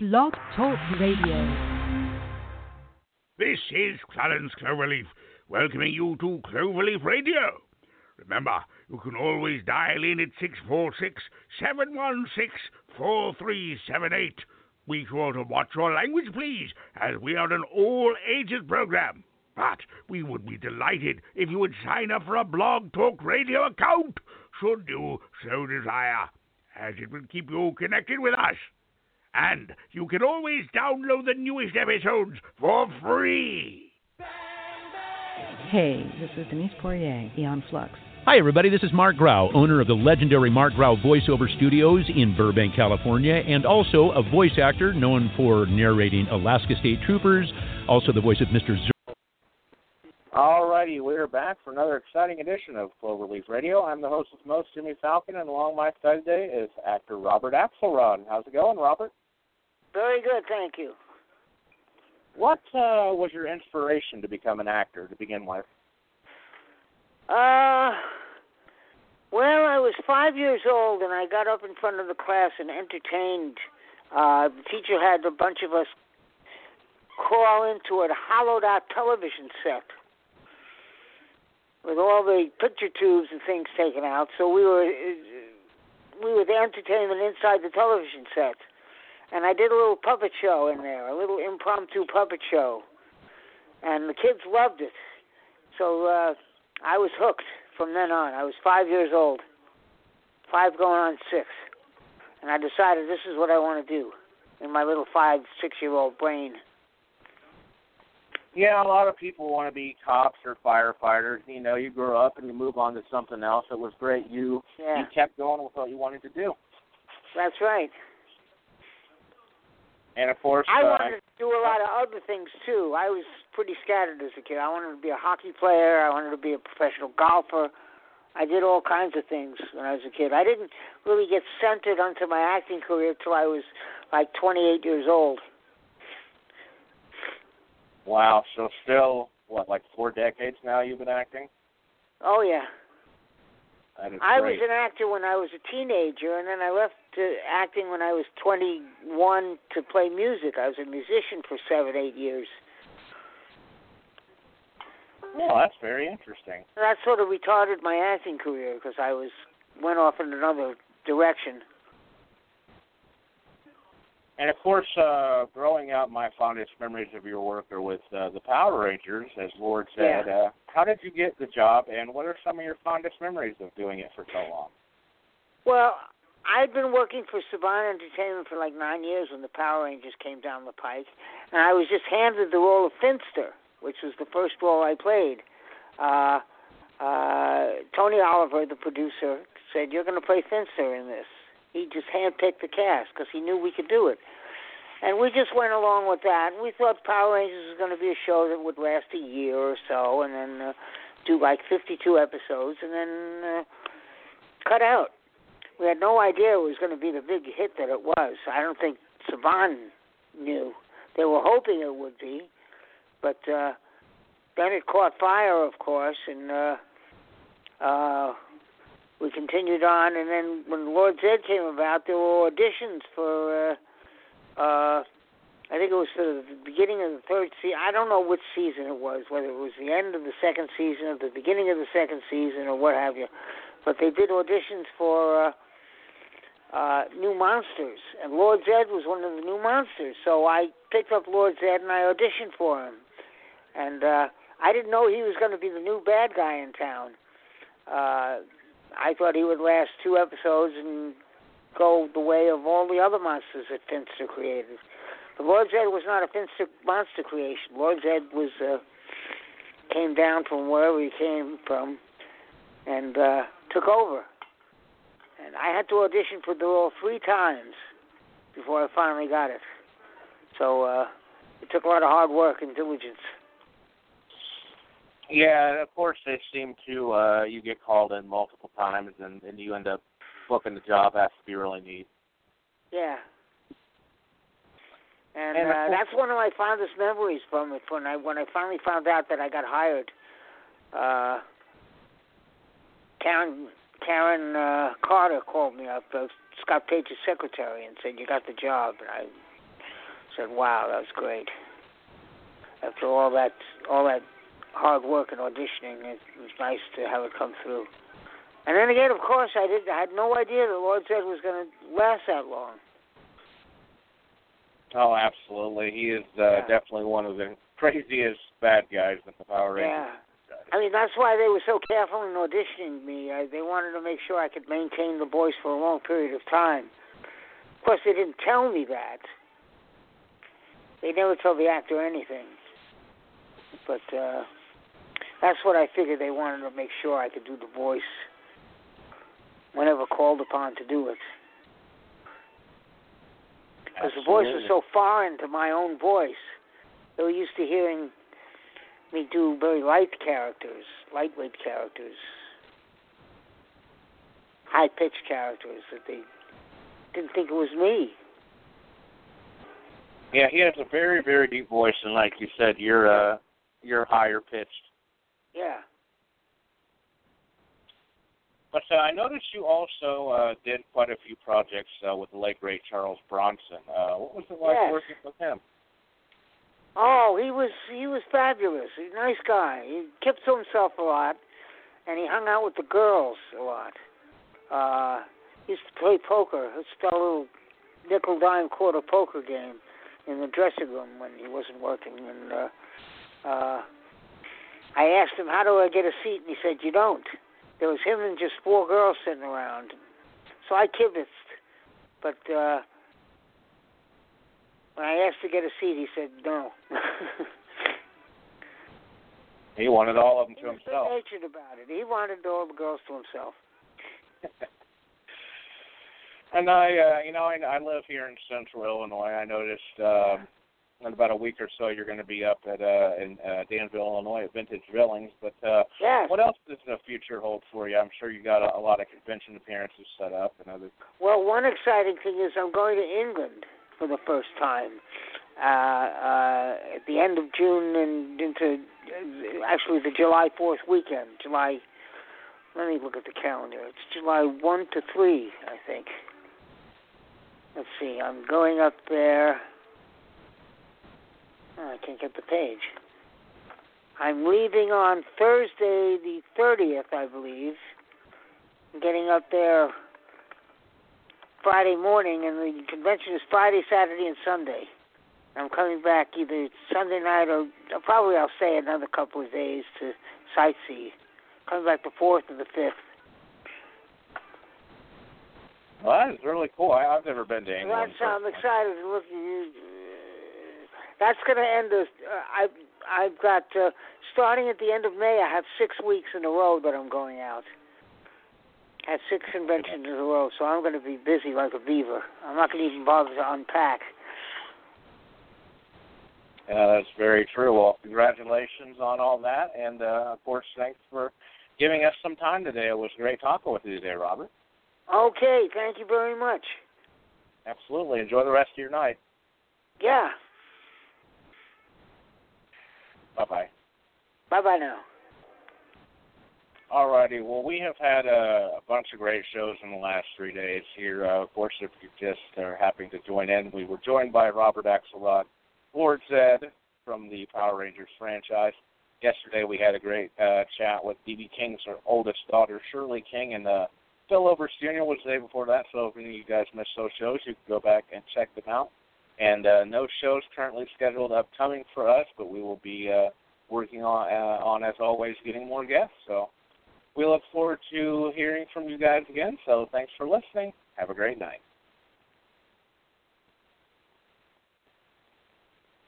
Blog Talk Radio. This is Clarence Cloverleaf welcoming you to Cloverleaf Radio. Remember, you can always dial in at 646 716 4378. Be sure to watch your language, please, as we are an all ages program. But we would be delighted if you would sign up for a Blog Talk Radio account, should you so desire, as it will keep you connected with us. And you can always download the newest episodes for free. Hey, this is Denise Poirier, Aeon Flux. Hi, everybody. This is Marc Graue, owner of the legendary Marc Graue Voiceover Studios in Burbank, California, and also a voice actor known for narrating Alaska State Troopers, also the voice of Mr. Zer- Alrighty, we're back for another exciting edition of Cloverleaf Radio. I'm the host of most, Jimmy Falcon, and along my side today is actor Robert Axelrod. How's it going, Robert? Very good, thank you. What uh, was your inspiration to become an actor to begin with? Uh, well, I was five years old, and I got up in front of the class and entertained. Uh, the teacher had a bunch of us crawl into a hollowed-out television set with all the picture tubes and things taken out. So we were we were the entertainment inside the television set, and I did a little puppet show in there, a little impromptu puppet show, and the kids loved it. So uh, I was hooked from then on. I was five years old, five going on six, and I decided this is what I want to do in my little five, six-year-old brain. Yeah, a lot of people want to be cops or firefighters. You know, you grow up and you move on to something else. It was great. You Yeah. you kept going with what you wanted to do, That's right. And of course, I uh, wanted to do a lot of other things too. I was pretty scattered as a kid. I wanted to be a hockey player. I wanted to be a professional golfer. I did all kinds of things when I was a kid. I didn't really get centered onto my acting career till I was like 28 years old. wow. So still, what, like four decades now you've been acting? Oh yeah. I great. was an actor when I was a teenager, and then I left to acting when I was 21 to play music. I was a musician for seven, eight years. Well, that's very interesting. That sort of retarded my acting career because I was went off in another direction. And of course, uh, growing up, my fondest memories of your work are with uh, the Power Rangers, as Lord Zedd. Yeah. Uh, how did you get the job, and what are some of your fondest memories of doing it for so long? Well, I'd been working for Saban Entertainment for like nine years when the Power Rangers came down the pike, and I was just handed the role of Finster, which was the first role I played. Uh, uh, Tony Oliver, the producer, said, "You're going to play Finster in this." He just handpicked the cast because he knew we could do it, and we just went along with that. We thought Power Rangers was going to be a show that would last a year or so, and then uh, do like 52 episodes, and then uh, cut out we had no idea it was going to be the big hit that it was. I don't think Saban knew. They were hoping it would be, but uh, then it caught fire, of course, and uh, uh, we continued on. And then when Lord Zedd came about, there were auditions for. Uh, uh, I think it was the beginning of the third season. I don't know which season it was, whether it was the end of the second season or the beginning of the second season or what have you. But they did auditions for uh, uh, new monsters, and Lord Zedd was one of the new monsters. So I picked up Lord Zedd and I auditioned for him, and uh, I didn't know he was going to be the new bad guy in town. Uh, I thought he would last two episodes and go the way of all the other monsters that Finster created. But Lord Zedd was not a Finster monster creation. Lord Zedd was uh, came down from wherever he came from and uh, took over. And I had to audition for the role three times before I finally got it. So uh, it took a lot of hard work and diligence. Yeah, of course they seem to. Uh, you get called in multiple times, and, and you end up booking the job has to be really neat. Yeah. And, And uh, course- that's one of my fondest memories from it. When I when I finally found out that I got hired, uh, Karen Karen uh, Carter called me up, uh, Scott Page's secretary, and said you got the job. And I said, "Wow, that was great." After all that, all that hard work and auditioning, it was nice to have it come through. And then again, of course, I did. I had no idea that Lord Zedd was going to last that long. Oh, absolutely. He is uh, Yeah. definitely one of the craziest bad guys in the Power Rangers. Yeah. I mean, that's why they were so careful in auditioning me. I, they wanted to make sure I could maintain the voice for a long period of time. Of course, they didn't tell me that. They never told the actor anything. But uh, that's what I figured they wanted to make sure I could do the voice whenever called upon to do it. Because the voice was so foreign to my own voice. They were used to hearing me do very light characters, lightweight characters, high pitched characters that they didn't think it was me. Yeah, he has a very, very deep voice, and like you said, you're uh, you're higher pitched. Yeah. But uh, I noticed you also uh, did quite a few projects uh, with the late great Charles Bronson. Uh, what was it like Yes. working with him? Oh, he was he was fabulous. He's a nice guy. He kept to himself a lot, and he hung out with the girls a lot. Uh, he used to play poker. Let's a little nickel dime quarter poker game in the dressing room when he wasn't working. And uh, uh, I asked him, "How do I get a seat?" And he said, "You don't." There was him and just four girls sitting around. So I kibitzed, but. uh when I asked to get a seat, he said no. He wanted all of them he to was himself. good-natured about it. He wanted all the girls to himself. and I, uh, you know, I, I live here in Central Illinois. I noticed um, in about a week or so you're going to be up at uh, in uh, Danville, Illinois, at Vintage Drillings. But uh, Yes. what else does the future hold for you? I'm sure you got a, a lot of convention appearances set up and other. Well, one exciting thing is I'm going to England for the first time uh, uh, at the end of June and into uh, actually the July 4th weekend. July. Let me look at the calendar. It's July 1 to 3, I think. Let's see. I'm going up there. Oh, I can't get the page. I'm leaving on Thursday, the 30th, I believe. I'm getting up there Friday morning, and the convention is Friday, Saturday, and Sunday. I'm coming back either Sunday night or probably I'll stay another couple of days to sightsee. Coming back the fourth and the fifth. Well, that is really cool. I, I've never been to So England. that's I'm excited to look. That's going to end us. Uh, I've I've got uh, starting at the end of May. I have six weeks in a row that I'm going out. I had six conventions in a row, so I'm going to be busy like a beaver. I'm not going to even bother to unpack. Yeah, that's very true. Well, congratulations on all that, and uh, of course, thanks for giving us some time today. It was great talking with you today, Robert. Okay, thank you very much. Absolutely. Enjoy the rest of your night. Yeah. Bye bye. Bye bye now. Alrighty. Well, we have had a, a bunch of great shows in the last three days here. Uh, of course, if you just are happy to join in, we were joined by Robert Axelrod, Lord Zedd from the Power Rangers franchise. Yesterday, we had a great uh, chat with B.B. King's oldest daughter, Shirley King, and uh, Phil Overs Jr. was the day before that. So if any of you guys missed those shows, you can go back and check them out. And uh, no shows currently scheduled upcoming for us, but we will be uh, working on, uh, on, as always, getting more guests. So we look forward to hearing from you guys again. So thanks for listening. Have a great night.